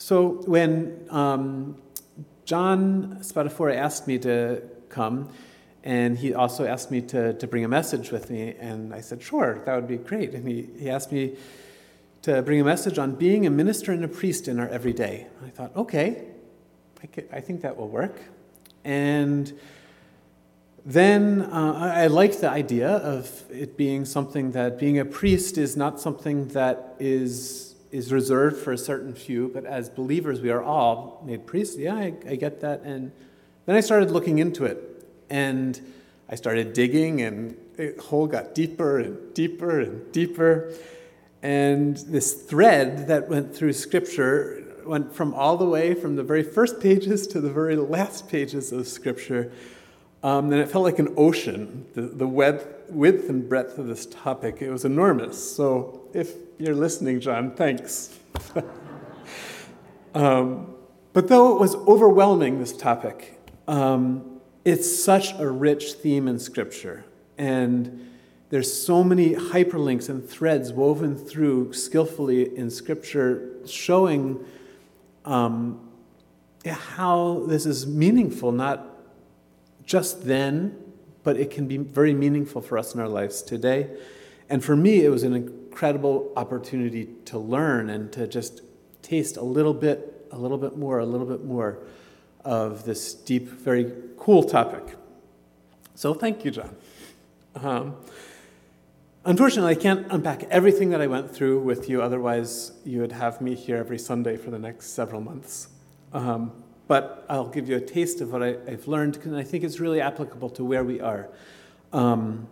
So when um, John Spadafora asked me to come, and he also asked me to, to bring a message with me, and I said, sure, that would be great. And he, he asked me to bring a message on being a minister and a priest in our everyday. I thought, okay, I, could, I think that will work. And then uh, I liked the idea of it being something that being a priest is not something that is, is reserved for a certain few, but as believers, we are all made priests. Yeah, I, I get that. And then I started looking into it, and I started digging, and the hole got deeper and deeper and deeper. And this thread that went through Scripture went from all the way from the very first pages to the very last pages of Scripture um, and it felt like an ocean, the, the width, width and breadth of this topic. It was enormous. So if you're listening, John, thanks. um, but though it was overwhelming, this topic, um, it's such a rich theme in Scripture. And there's so many hyperlinks and threads woven through skillfully in Scripture showing um, how this is meaningful, not just then, but it can be very meaningful for us in our lives today. And for me, it was an incredible opportunity to learn and to just taste a little bit, a little bit more, a little bit more of this deep, very cool topic. So thank you, John. Um, unfortunately, I can't unpack everything that I went through with you, otherwise, you would have me here every Sunday for the next several months. Um, but I'll give you a taste of what I, have learned, and I think it's really applicable to where we are. Um,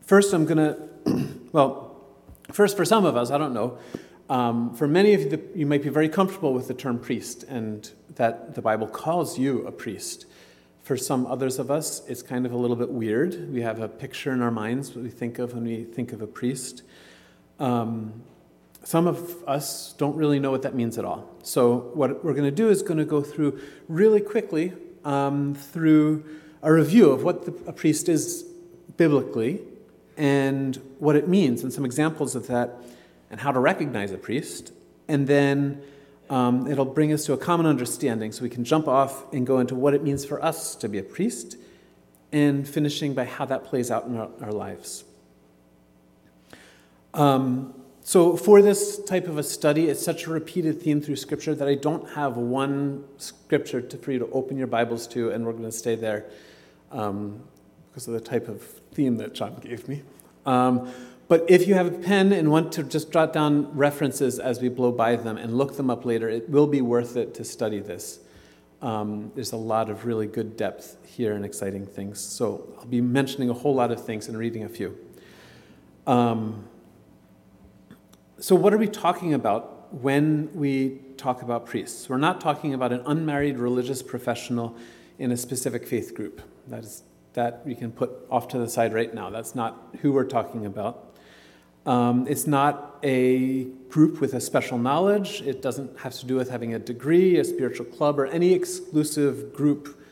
first, I'm going to, well, first, for some of us, I don't know, um, for many of you, you might be very comfortable with the term priest and that the Bible calls you a priest. For some others of us, it's kind of a little bit weird. We have a picture in our minds what we think of when we think of a priest. Um, some of us don't really know what that means at all. So, what we're going to do is going to go through really quickly um, through a review of what the, a priest is biblically and what it means, and some examples of that, and how to recognize a priest. And then um, it'll bring us to a common understanding so we can jump off and go into what it means for us to be a priest, and finishing by how that plays out in our, our lives. Um, so, for this type of a study, it's such a repeated theme through Scripture that I don't have one Scripture to, for you to open your Bibles to, and we're going to stay there um, because of the type of theme that John gave me. Um, but if you have a pen and want to just jot down references as we blow by them and look them up later, it will be worth it to study this. Um, there's a lot of really good depth here and exciting things. So I'll be mentioning a whole lot of things and reading a few. Um, so, what are we talking about when we talk about priests? We're not talking about an unmarried religious professional in a specific faith group. That is that we can put off to the side right now. That's not who we're talking about. Um, it's not a group with a special knowledge. It doesn't have to do with having a degree, a spiritual club, or any exclusive group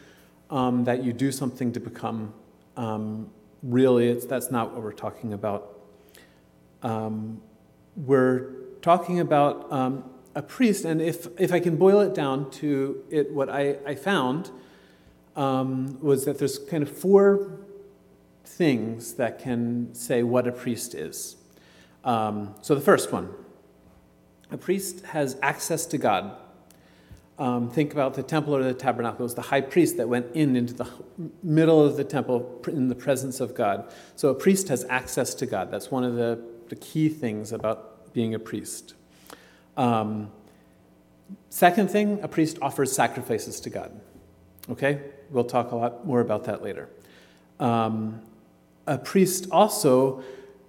um, that you do something to become. Um, really, that's not what we're talking about. Um, we're talking about um, a priest, and if, if I can boil it down to it, what I, I found um, was that there's kind of four things that can say what a priest is. Um, so the first one a priest has access to God. Um, think about the temple or the tabernacle. It was the high priest that went in into the middle of the temple in the presence of God. So a priest has access to God. That's one of the the key things about being a priest. Um, second thing, a priest offers sacrifices to God. Okay? We'll talk a lot more about that later. Um, a priest also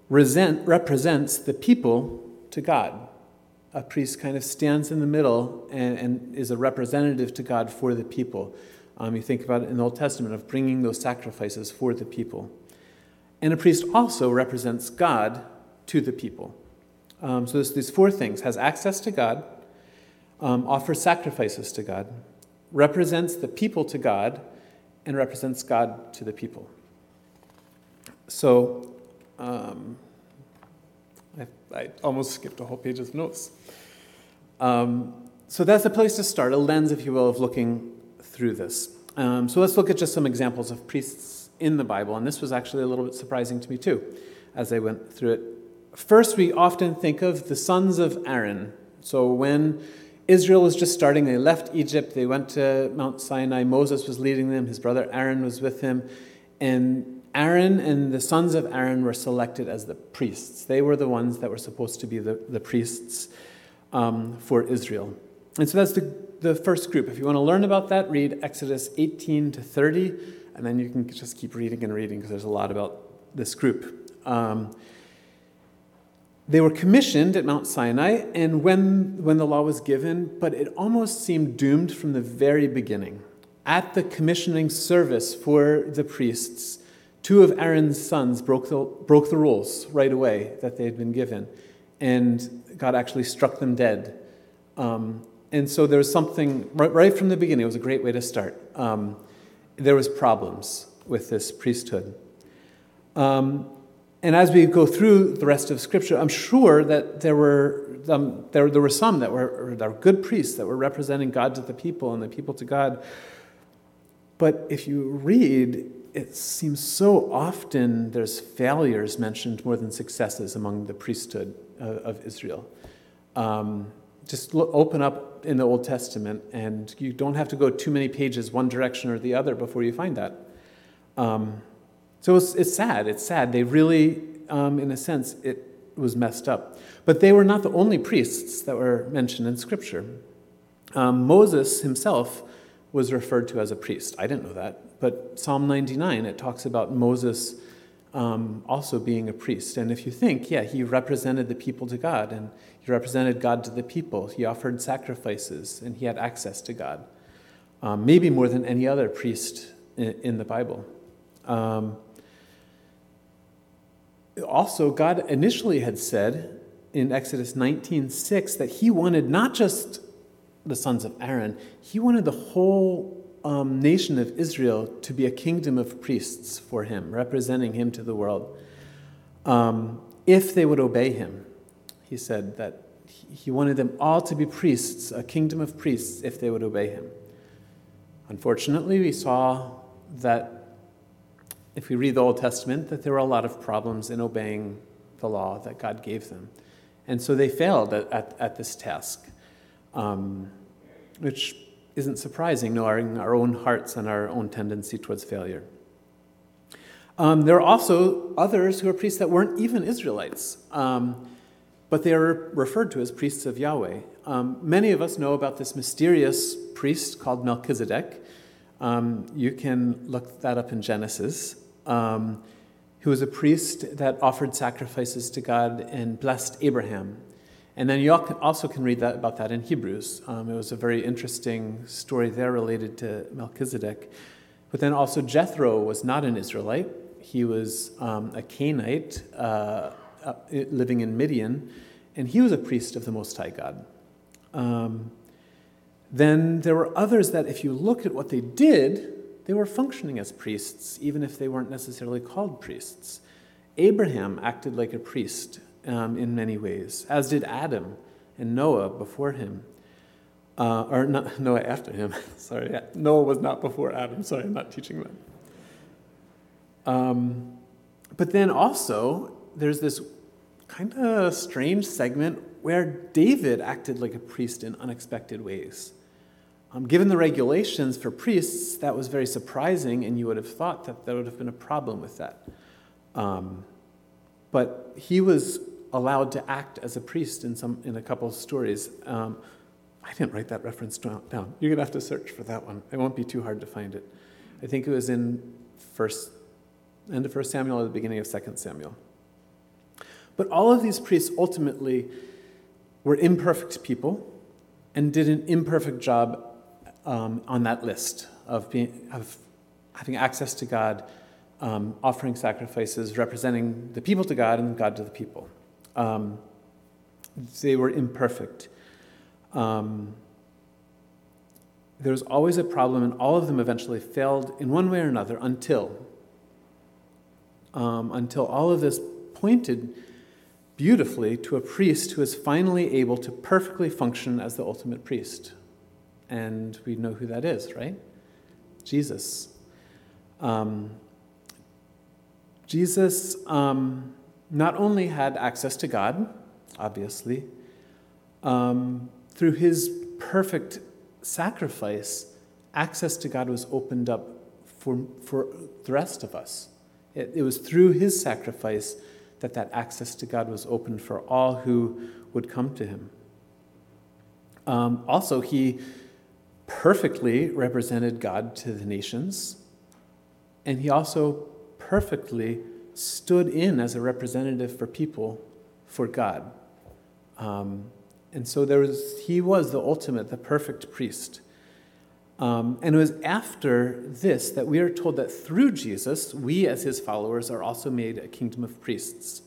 resent, represents the people to God. A priest kind of stands in the middle and, and is a representative to God for the people. Um, you think about it in the Old Testament of bringing those sacrifices for the people. And a priest also represents God to the people. Um, so these four things has access to God, um, offers sacrifices to God, represents the people to God, and represents God to the people. So um, I, I, almost skipped a whole page of notes. Um, so that's a place to start, a lens, if you will, of looking through this. Um, so let's look at just some examples of priests in the Bible. And this was actually a little bit surprising to me, too, as I went through it. First, we often think of the sons of Aaron. So when Israel was just starting, they left Egypt, they went to Mount Sinai. Moses was leading them, his brother Aaron was with him. And Aaron and the sons of Aaron were selected as the priests. They were the ones that were supposed to be the, the priests um, for Israel. And so that's the, the first group. If you want to learn about that, read Exodus 18 to 30, and then you can just keep reading and reading because there's a lot about this group. Um, they were commissioned at Mount Sinai, and when, when the law was given, but it almost seemed doomed from the very beginning. At the commissioning service for the priests, two of Aaron's sons broke the, broke the rules right away that they had been given, and God actually struck them dead. Um, and so there was something right, right, from the beginning. It was a great way to start. Um, there was problems with this priesthood. Um, and as we go through the rest of Scripture, I'm sure that there were, um, there, there were some that were, that were good priests that were representing God to the people and the people to God. But if you read, it seems so often there's failures mentioned more than successes among the priesthood of, of Israel. Um, just look, open up in the Old Testament, and you don't have to go too many pages one direction or the other before you find that. Um, so it's, it's sad. It's sad. They really, um, in a sense, it was messed up. But they were not the only priests that were mentioned in Scripture. Um, Moses himself was referred to as a priest. I didn't know that. But Psalm 99, it talks about Moses um, also being a priest. And if you think, yeah, he represented the people to God, and he represented God to the people. He offered sacrifices, and he had access to God. Um, maybe more than any other priest in, in the Bible. Um, also, God initially had said in Exodus 19:6 that He wanted not just the sons of Aaron, He wanted the whole um, nation of Israel to be a kingdom of priests for Him, representing Him to the world, um, if they would obey Him. He said that He wanted them all to be priests, a kingdom of priests, if they would obey Him. Unfortunately, we saw that if we read the Old Testament, that there were a lot of problems in obeying the law that God gave them. And so they failed at, at, at this task, um, which isn't surprising, knowing our own hearts and our own tendency towards failure. Um, there are also others who are priests that weren't even Israelites, um, but they are referred to as priests of Yahweh. Um, many of us know about this mysterious priest called Melchizedek. Um, you can look that up in Genesis um, who was a priest that offered sacrifices to God and blessed Abraham. And then you also can read that, about that in Hebrews. Um, it was a very interesting story there related to Melchizedek. But then also Jethro was not an Israelite. He was um, a Canaanite uh, uh, living in Midian, and he was a priest of the Most High God. Um, then there were others that, if you look at what they did, they were functioning as priests, even if they weren't necessarily called priests. Abraham acted like a priest um, in many ways, as did Adam and Noah before him. Uh, or not, Noah after him. sorry, Noah was not before Adam. Sorry, I'm not teaching that. Um, but then also, there's this kind of strange segment where David acted like a priest in unexpected ways. Um, given the regulations for priests, that was very surprising, and you would have thought that there would have been a problem with that. Um, but he was allowed to act as a priest in, some, in a couple of stories. Um, I didn't write that reference down. You're going to have to search for that one. It won't be too hard to find it. I think it was in first, end of First Samuel or the beginning of Second Samuel. But all of these priests ultimately were imperfect people and did an imperfect job um, on that list of, being, of having access to God, um, offering sacrifices, representing the people to God and God to the people. Um, they were imperfect. Um, there was always a problem, and all of them eventually failed in one way or another until, um, until all of this pointed beautifully to a priest who is finally able to perfectly function as the ultimate priest. And we know who that is, right? Jesus. Um, Jesus um, not only had access to God, obviously, um, through his perfect sacrifice, access to God was opened up for, for the rest of us. It, it was through his sacrifice that that access to God was opened for all who would come to him. Um, also, he perfectly represented God to the nations, and he also perfectly stood in as a representative for people for God. Um, and so there was, he was the ultimate, the perfect priest. Um, and it was after this that we are told that through Jesus, we as his followers are also made a kingdom of priests.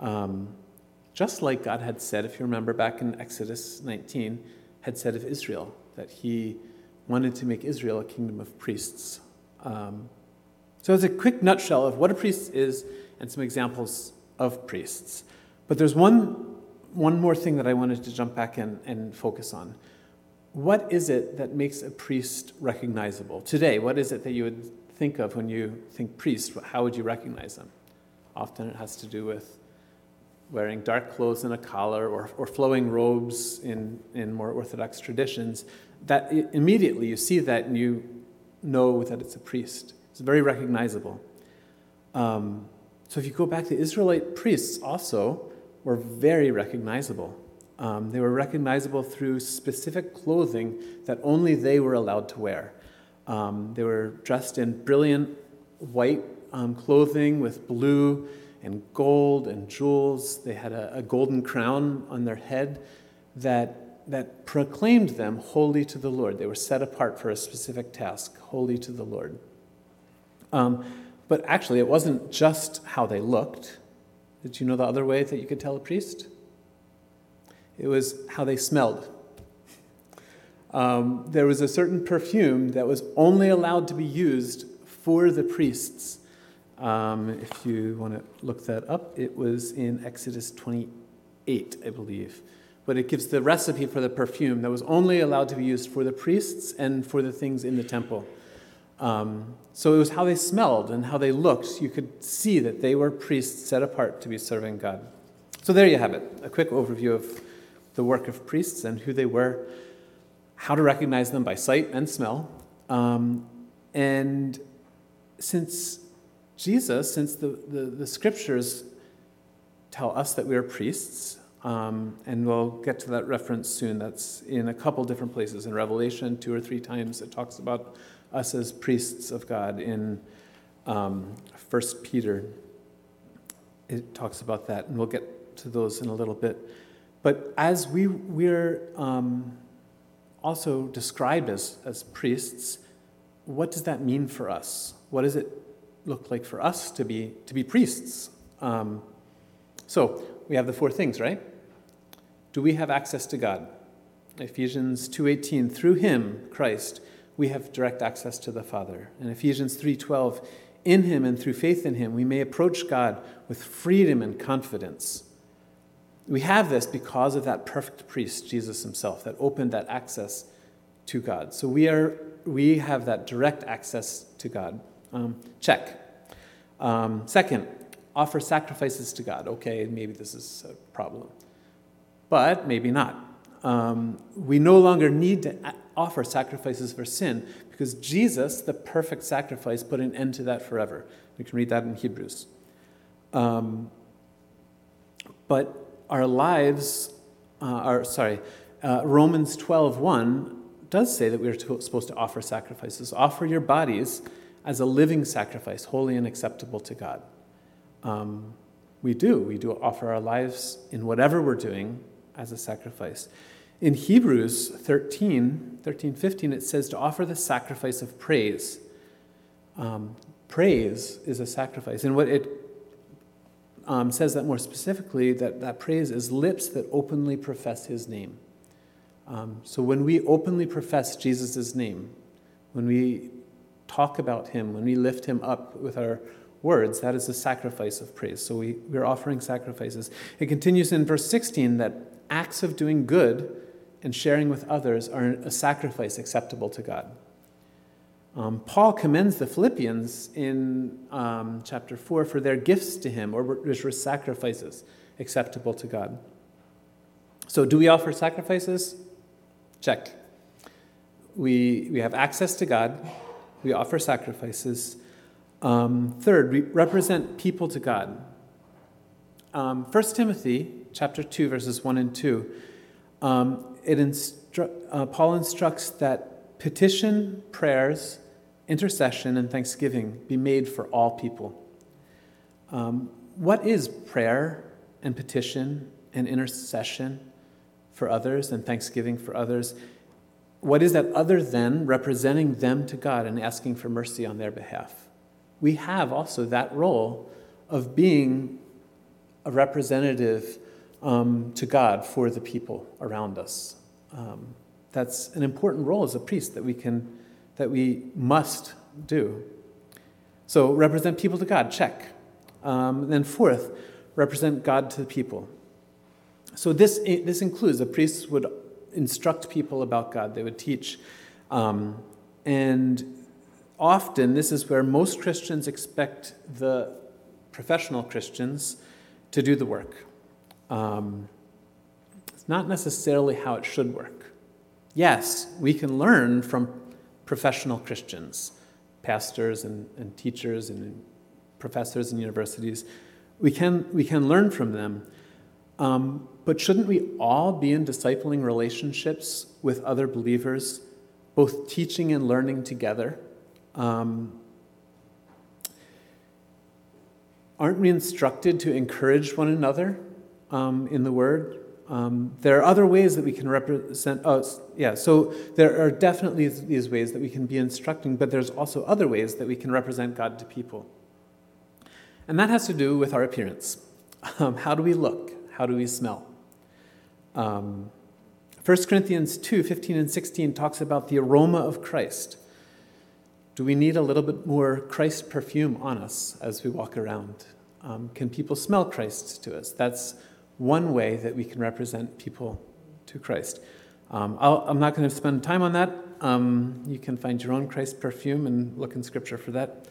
Um, just like God had said, if you remember back in Exodus 19, had said of Israel, that he wanted to make Israel a kingdom of priests. Um, so it's a quick nutshell of what a priest is and some examples of priests. But there's one, one more thing that I wanted to jump back in and focus on what is it that makes a priest recognizable? Today, what is it that you would think of when you think priest? How would you recognize them? Often it has to do with wearing dark clothes and a collar or, or flowing robes in, in more Orthodox traditions. That immediately you see that and you know that it's a priest. It's very recognizable. Um, so if you go back, the Israelite priests also were very recognizable. Um, they were recognizable through specific clothing that only they were allowed to wear. Um, they were dressed in brilliant white um, clothing with blue and gold and jewels. They had a, a, golden crown on their head that, that proclaimed them holy to the Lord. They were set apart for a specific task, holy to the Lord. Um, but actually, it wasn't just how they looked. Did you know the other way that you could tell a priest? it was how they smelled. Um, there was a certain perfume that was only allowed to be used for the priests. Um, if you want to look that up, it was in Exodus 28, I believe. But it gives the recipe for the perfume that was only allowed to be used for the priests and for the things in the temple. Um, so it was how they smelled and how they looked. You could see that they were priests set apart to be serving God. So there you have it a quick overview of the work of priests and who they were, how to recognize them by sight and smell. Um, and since Jesus, since the, the, the, scriptures tell us that we are priests, um, and we'll get to that reference soon, that's in a couple different places. In Revelation, two or three times, it talks about us as priests of God. In um, 1 Peter, it talks about that, and we'll get to those in a little bit. But as we, we're um, also described as, as priests, what does that mean for us? What does it look like for us to be, to be priests? Um, so we have the four things, right? Do we have access to God? Ephesians 2:18 through him Christ we have direct access to the Father. And Ephesians 3:12 in him and through faith in him we may approach God with freedom and confidence. We have this because of that perfect priest, Jesus himself, that opened that access to God. So we, are, we have that direct access to God. Um, check. Um, second, offer sacrifices to God. Okay, maybe this is a problem, but maybe not. Um, we no longer need to offer sacrifices for sin because Jesus, the perfect sacrifice, put an end to that forever. We can read that in Hebrews. Um, but our lives uh, are, sorry, uh, Romans 12 1 does say that we are supposed to offer sacrifices. Offer your bodies as a living sacrifice, holy and acceptable to God. Um, we do. We do offer our lives in whatever we're doing as a sacrifice. In Hebrews 13, 13 15, it says to offer the sacrifice of praise. Um, praise is a sacrifice. And what it um, says that more specifically that that praise is lips that openly profess his name. Um, so when we openly profess Jesus' name, when we talk about him, when we lift him up with our words, that is the sacrifice of praise. So we, we're offering sacrifices. It continues in verse 16 that acts of doing good and sharing with others are a sacrifice acceptable to God. Um, Paul commends the Philippians in um, chapter 4 for their gifts to him, or which were sacrifices acceptable to God. So, do we offer sacrifices? Check. We, we have access to God, we offer sacrifices. Um, third, we represent people to God. Um, 1 Timothy chapter 2, verses 1 and 2, um, it instru- uh, Paul instructs that petition, prayers, intercession, and thanksgiving be made for all people. Um, what is prayer and petition and intercession for others and thanksgiving for others? What is that other than representing them to God and asking for mercy on their behalf? We have also that role of being a representative um, to God for the people around us. Um, that's an important role as a priest that we can that we must do. So, represent people to God, check. Um, then, fourth, represent God to the people. So, this, this includes the priests would instruct people about God, they would teach. Um, and often, this is where most Christians expect the professional Christians to do the work. Um, it's not necessarily how it should work. Yes, we can learn from professional Christians, pastors and, and teachers and professors in universities. We can, we can learn from them. Um, but shouldn't we all be in discipling relationships with other believers, both teaching and learning together? Um, aren't we instructed to encourage one another um, in the Word? Um, there are other ways that we can represent. Oh, yeah. So there are definitely these ways that we can be instructing, but there's also other ways that we can represent God to people, and that has to do with our appearance. Um, how do we look? How do we smell? Um, 1 Corinthians 2 15 and 16 talks about the aroma of Christ. Do we need a little bit more Christ perfume on us as we walk around? Um, can people smell Christ to us? That's one way that we can represent people to Christ. Um, i am not going to spend time on that. Um, you can find your own Christ perfume and look in Scripture for that.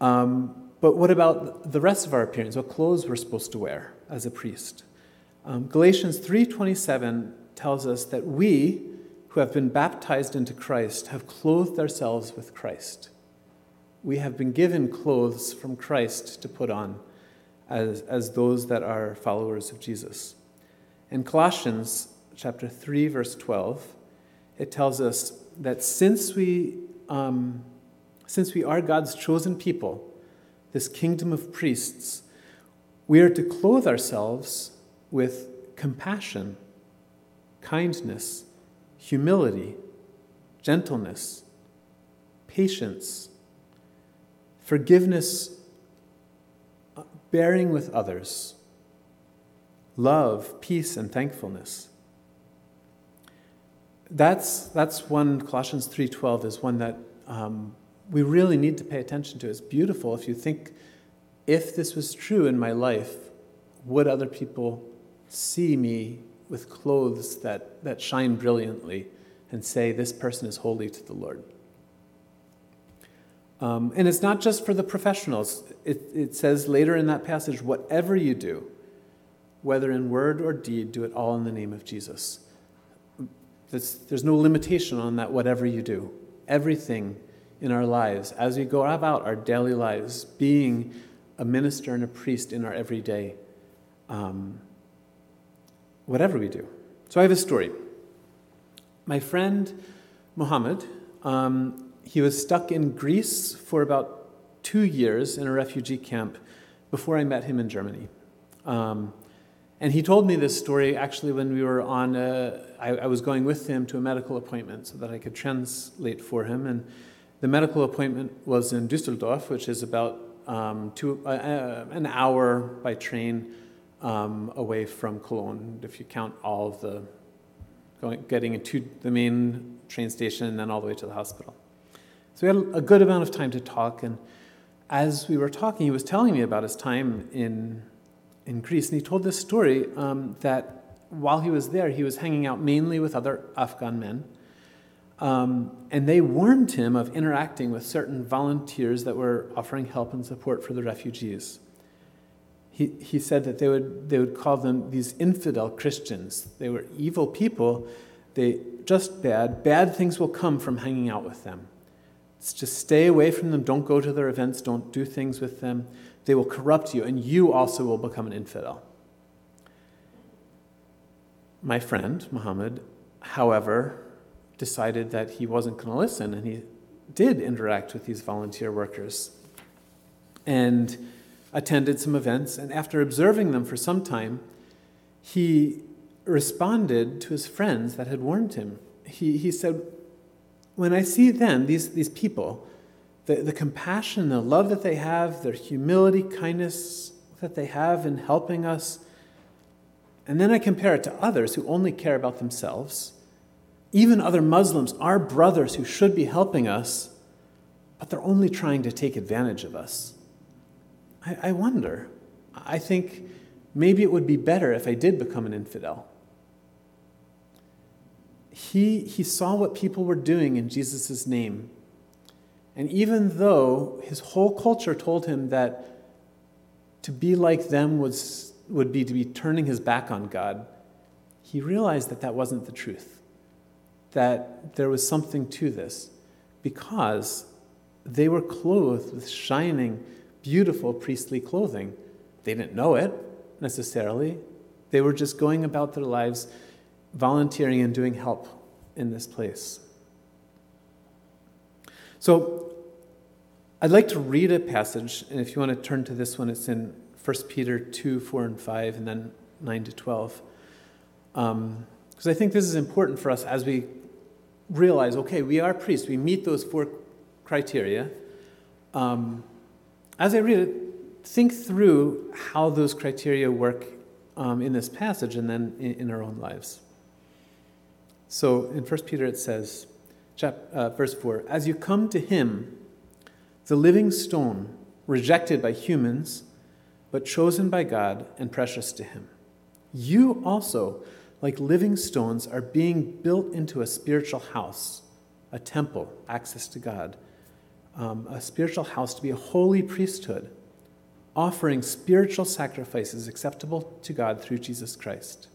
Um, but what about the rest of our appearance? What clothes we're supposed to wear as a priest? Um, Galatians 3:27 tells us that we, who have been baptized into Christ, have clothed ourselves with Christ. We have been given clothes from Christ to put on as, as those that are followers of Jesus. In Colossians chapter 3, verse 12, it tells us that since we, um, since we are God's chosen people, this kingdom of priests, we are to clothe ourselves with compassion, kindness, humility, gentleness, patience, forgiveness bearing with others, love, peace, and thankfulness. That's, that's one, Colossians 3.12 is one that um, we really need to pay attention to. It's beautiful if you think, if this was true in my life, would other people see me with clothes that, that shine brilliantly and say, this person is holy to the Lord? Um, and it's not just for the professionals. It, it says later in that passage, whatever you do, whether in word or deed, do it all in the name of Jesus. There's, there's no limitation on that, whatever you do. Everything in our lives, as we go about our daily lives, being a minister and a priest in our everyday, um, whatever we do. So I have a story. My friend Muhammad, um, he was stuck in Greece for about two years in a refugee camp before I met him in Germany. Um, and he told me this story actually when we were on, a, I, I was going with him to a medical appointment so that I could translate for him. And the medical appointment was in Düsseldorf, which is about um, two, uh, uh, an hour by train um, away from Cologne, if you count all of the going, getting into the main train station and then all the way to the hospital. So we had a good amount of time to talk, and as we were talking, he was telling me about his time in, in Greece, and he told this story um, that while he was there, he was hanging out mainly with other Afghan men. Um, and they warned him of interacting with certain volunteers that were offering help and support for the refugees. He, he said that they would, they would call them these infidel Christians. They were evil people. They just bad. Bad things will come from hanging out with them. It's just stay away from them. Don't go to their events. Don't do things with them. They will corrupt you, and you also will become an infidel. My friend, Muhammad, however, decided that he wasn't going to listen, and he did interact with these volunteer workers and attended some events. And after observing them for some time, he responded to his friends that had warned him. He, he said, When I see them, these, these people, the, the compassion, the love that they have, their humility, kindness that they have in helping us, and then I compare it to others who only care about themselves even other Muslims our brothers who should be helping us, but they're only trying to take advantage of us. I, I wonder. I think maybe it would be better if I did become an infidel. He, he saw what people were doing in Jesus' name. And even though his whole culture told him that to be like them was, would be to be turning his back on God, he realized that that wasn't the truth that there was something to this because they were clothed with shining, beautiful priestly clothing. They didn't know it necessarily, they were just going about their lives volunteering and doing help in this place. So, I'd like to read a passage, and if you want to turn to this one, it's in 1 Peter 2 4 and 5, and then 9 to 12. Because um, I think this is important for us as we realize, okay, we are priests, we meet those four criteria. Um, as I read it, think through how those criteria work um, in this passage and then in, in, our own lives. So in 1 Peter it says, chap, uh, verse 4 As you come to him, the living stone, rejected by humans, but chosen by God and precious to him, you also like living stones, are being built into a spiritual house, a temple, access to God, um, a spiritual house to be a holy priesthood, offering spiritual sacrifices acceptable to God through Jesus Christ.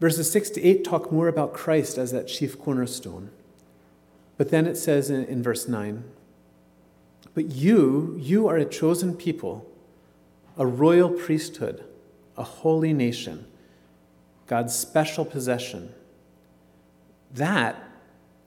Verses 6 to 8 talk more about Christ as that chief cornerstone. But then it says in, in verse 9, But you, you are a chosen people, a royal priesthood, a holy nation God's special possession, that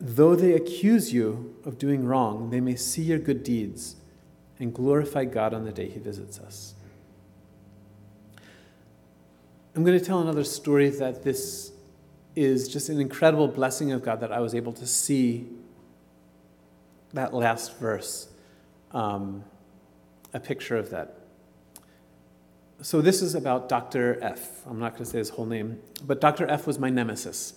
though they accuse you of doing wrong, they may see your good deeds and glorify God on the day He visits us. I'm going to tell another story that this is just an incredible blessing of God that I was able to see that last verse, um, a picture of that so this is about Dr. F. I'm not going to say his whole name, but Dr. F was my nemesis.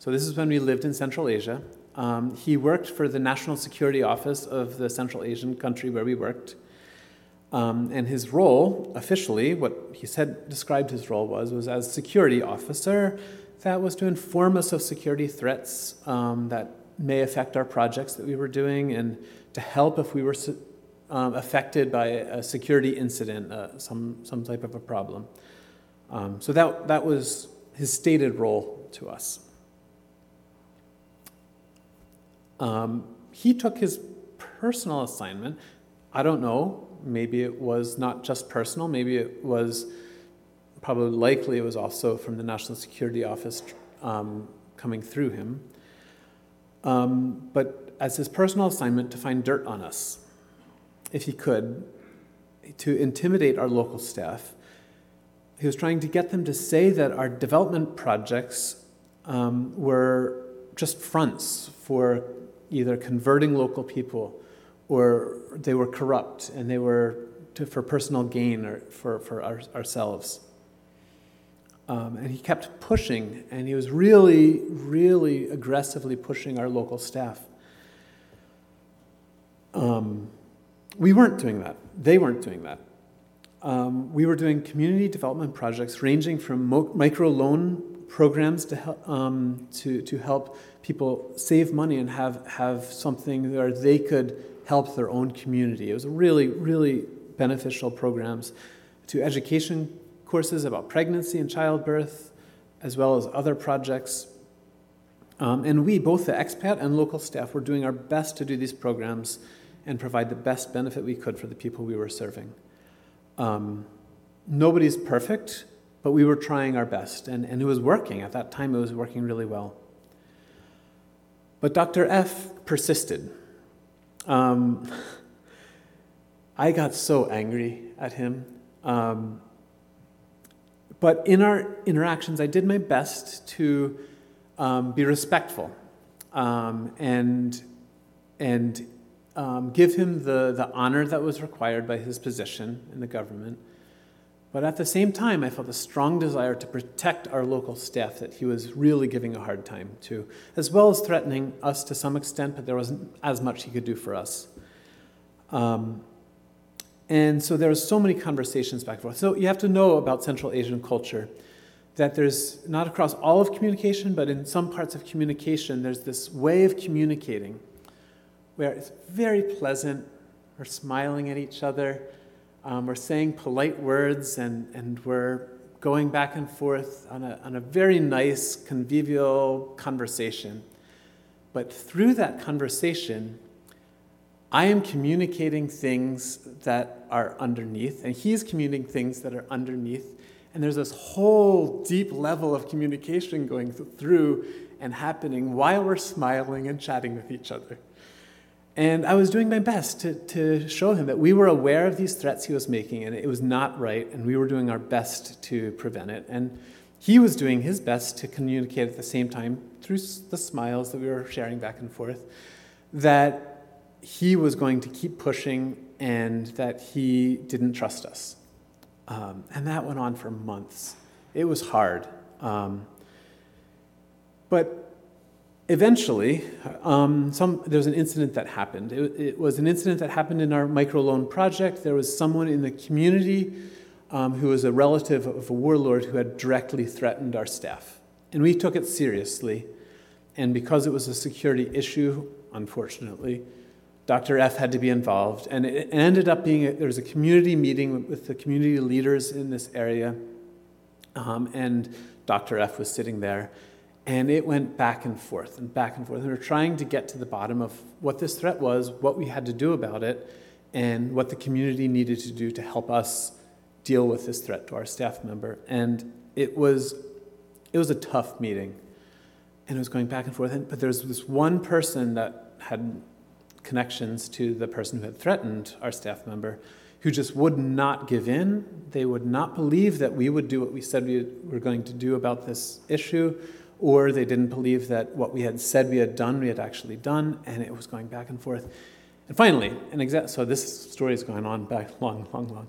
So this is when we lived in Central Asia. Um, he worked for the National Security Office of the Central Asian country where we worked. Um, and his role, officially, what he said described his role was, was as security officer. That was to inform us of security threats um, that may affect our projects that we were doing and to help if we were um, affected by a security incident, uh, some, some type of a problem. Um, so that, that was his stated role to us. Um, he took his personal assignment. I don't know, maybe it was not just personal, maybe it was probably likely it was also from the National Security Office um, coming through him. Um, but as his personal assignment to find dirt on us if he could, to intimidate our local staff. He was trying to get them to say that our development projects um, were just fronts for either converting local people or they were corrupt and they were to, for personal gain or for, for our, ourselves. Um, and he kept pushing, and he was really, really aggressively pushing our local staff. Um, we weren't doing that. They weren't doing that. Um, we were doing community development projects ranging from mo- micro loan programs to, help, um, to, to help people save money and have, have something where they could help their own community. It was really, really beneficial programs to education courses about pregnancy and childbirth, as well as other projects. Um, and we, both the expat and local staff, were doing our best to do these programs and provide the best benefit we could for the people we were serving. Um, nobody's perfect, but we were trying our best, and, and it was working. At that time, it was working really well. But Dr. F persisted. Um, I got so angry at him. Um, but in our interactions, I did my best to um, be respectful um, and, and um, give him the, the honor that was required by his position in the government. But at the same time, I felt a strong desire to protect our local staff that he was really giving a hard time to, as well as threatening us to some extent, but there wasn't as much he could do for us. Um, and so there was so many conversations back and forth. So you have to know about Central Asian culture that there's not across all of communication, but in some parts of communication, there's this way of communicating where it's very pleasant. We're smiling at each other. Um, we're saying polite words and, and we're going back and forth on a, on a very nice, convivial conversation. But through that conversation, I am communicating things that are underneath, and he's communicating things that are underneath. And there's this whole deep level of communication going through and happening while we're smiling and chatting with each other. And I was doing my best to, to show him that we were aware of these threats he was making, and it was not right, and we were doing our best to prevent it. And he was doing his best to communicate at the same time through the smiles that we were sharing back and forth that he was going to keep pushing and that he didn't trust us. Um, and that went on for months. It was hard. Um, but eventually, um, some, there was an incident that happened. It, it, was an incident that happened in our microloan project. There was someone in the community um, who was a relative of a warlord who had directly threatened our staff. And we took it seriously. And because it was a security issue, unfortunately, Dr. F had to be involved. And it ended up being a, there was a community meeting with the community leaders in this area. Um, and Dr. F was sitting there. And it went back and forth and back and forth. And we were trying to get to the bottom of what this threat was, what we had to do about it, and what the community needed to do to help us deal with this threat to our staff member. And it was, it was a tough meeting. And it was going back and forth. But there was this one person that had connections to the person who had threatened our staff member who just would not give in. They would not believe that we would do what we said we were going to do about this issue, or they didn't believe that what we had said we had done, we had actually done, and it was going back and forth. And finally, an exa- so this story is going on back long, long, long.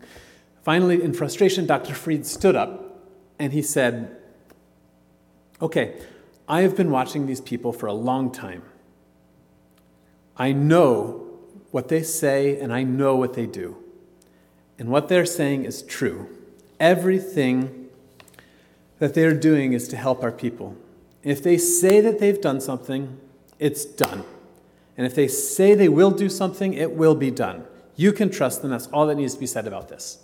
Finally, in frustration, Dr. Freed stood up and he said, Okay, I have been watching these people for a long time. I know what they say and I know what they do. And what they're saying is true. Everything that they're doing is to help our people. If they say that they've done something, it's done. And if they say they will do something, it will be done. You can trust them. That's all that needs to be said about this.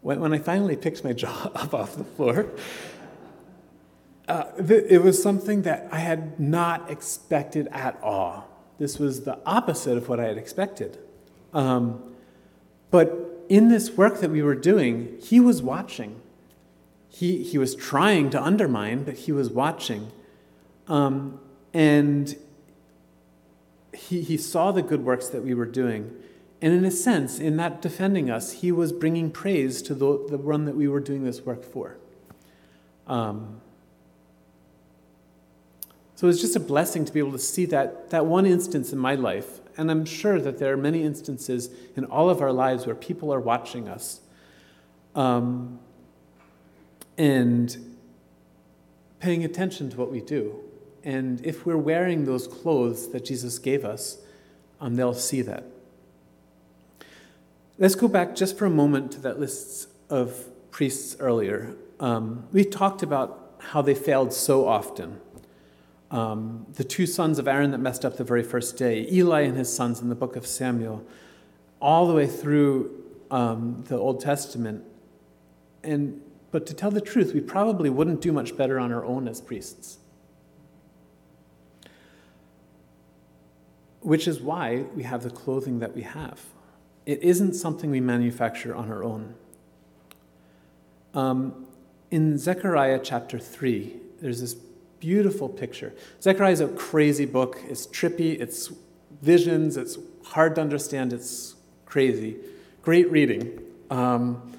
When, when I finally picked my jaw up off the floor, uh, it was something that I had not expected at all. This was the opposite of what I had expected. Um, but in this work that we were doing, he was watching. He, he was trying to undermine, but he was watching. Um, and he, he saw the good works that we were doing, and in a sense, in that defending us, he was bringing praise to the, the one that we were doing this work for. Um, so it's just a blessing to be able to see that, that one instance in my life. And I'm sure that there are many instances in all of our lives where people are watching us. Um, and paying attention to what we do. And if we're wearing those clothes that Jesus gave us, um, they'll see that. Let's go back just for a moment to that list of priests earlier. Um, we talked about how they failed so often. Um, the two sons of Aaron that messed up the very first day, Eli and his sons in the book of Samuel, all the way through um, the Old Testament. And, but to tell the truth, we probably wouldn't do much better on our own as priests. Which is why we have the clothing that we have. It isn't something we manufacture on our own. Um, in Zechariah chapter 3, there's this beautiful picture. Zechariah is a crazy book. It's trippy, it's visions, it's hard to understand, it's crazy. Great reading. Um,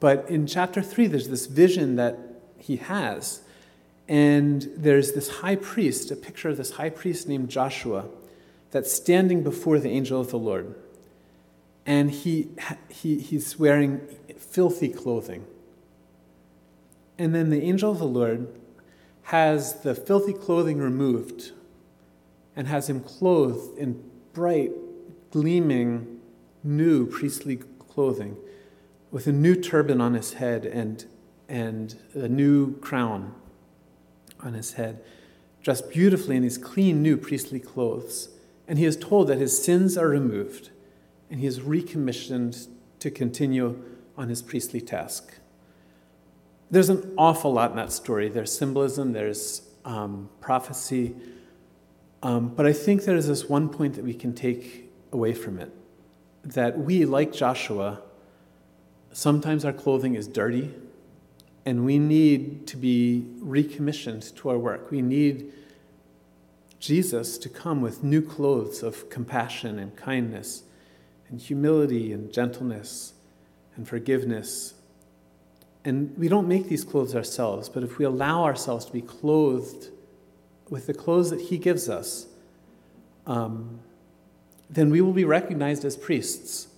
but in chapter 3, there's this vision that he has. And there's this high priest, a picture of this high priest named Joshua, that's standing before the angel of the Lord and he, he, he's wearing filthy clothing. And then the angel of the Lord has the filthy clothing removed and has him clothed in bright, gleaming, new priestly clothing with a new turban on his head and, and a new crown on his head, dressed beautifully in these clean, new priestly clothes. And he is told that his sins are removed and he is recommissioned to continue on his priestly task. There's an awful lot in that story. There's symbolism, there's um, prophecy, um, but I think there's this one point that we can take away from it that we, like Joshua, sometimes our clothing is dirty and we need to be recommissioned to our work. We need Jesus to come with new clothes of compassion and kindness and humility and gentleness and forgiveness. And we don't make these clothes ourselves, but if we allow ourselves to be clothed with the clothes that He gives us, um, then we will be recognized as priests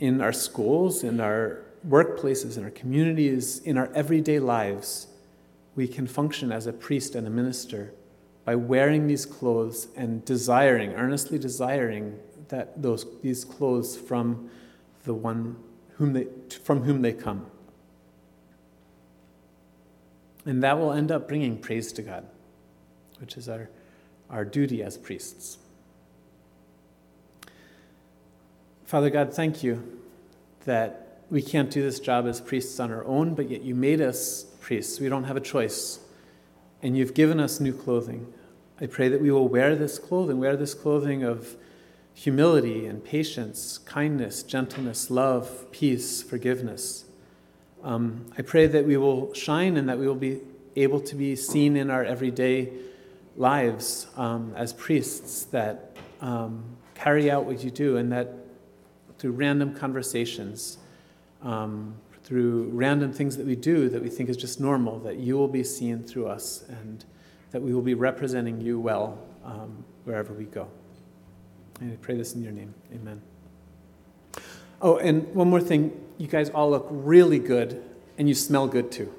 in our schools, in our workplaces, in our communities, in our everyday lives. We can function as a priest and a minister by wearing these clothes and desiring, earnestly desiring that those, these clothes from the one whom they, from whom they come. And that will end up bringing praise to God, which is our, our duty as priests. Father God, thank you that we can't do this job as priests on our own, but yet you made us priests. We don't have a choice. And you've given us new clothing. I pray that we will wear this clothing, wear this clothing of humility and patience, kindness, gentleness, love, peace, forgiveness. Um, I pray that we will shine and that we will be able to be seen in our everyday lives um, as priests that um, carry out what you do, and that through random conversations, um, through random things that we do that we think is just normal, that you will be seen through us and that we will be representing you well um, wherever we go. And I pray this in your name. Amen. Oh, and one more thing. You guys all look really good, and you smell good too.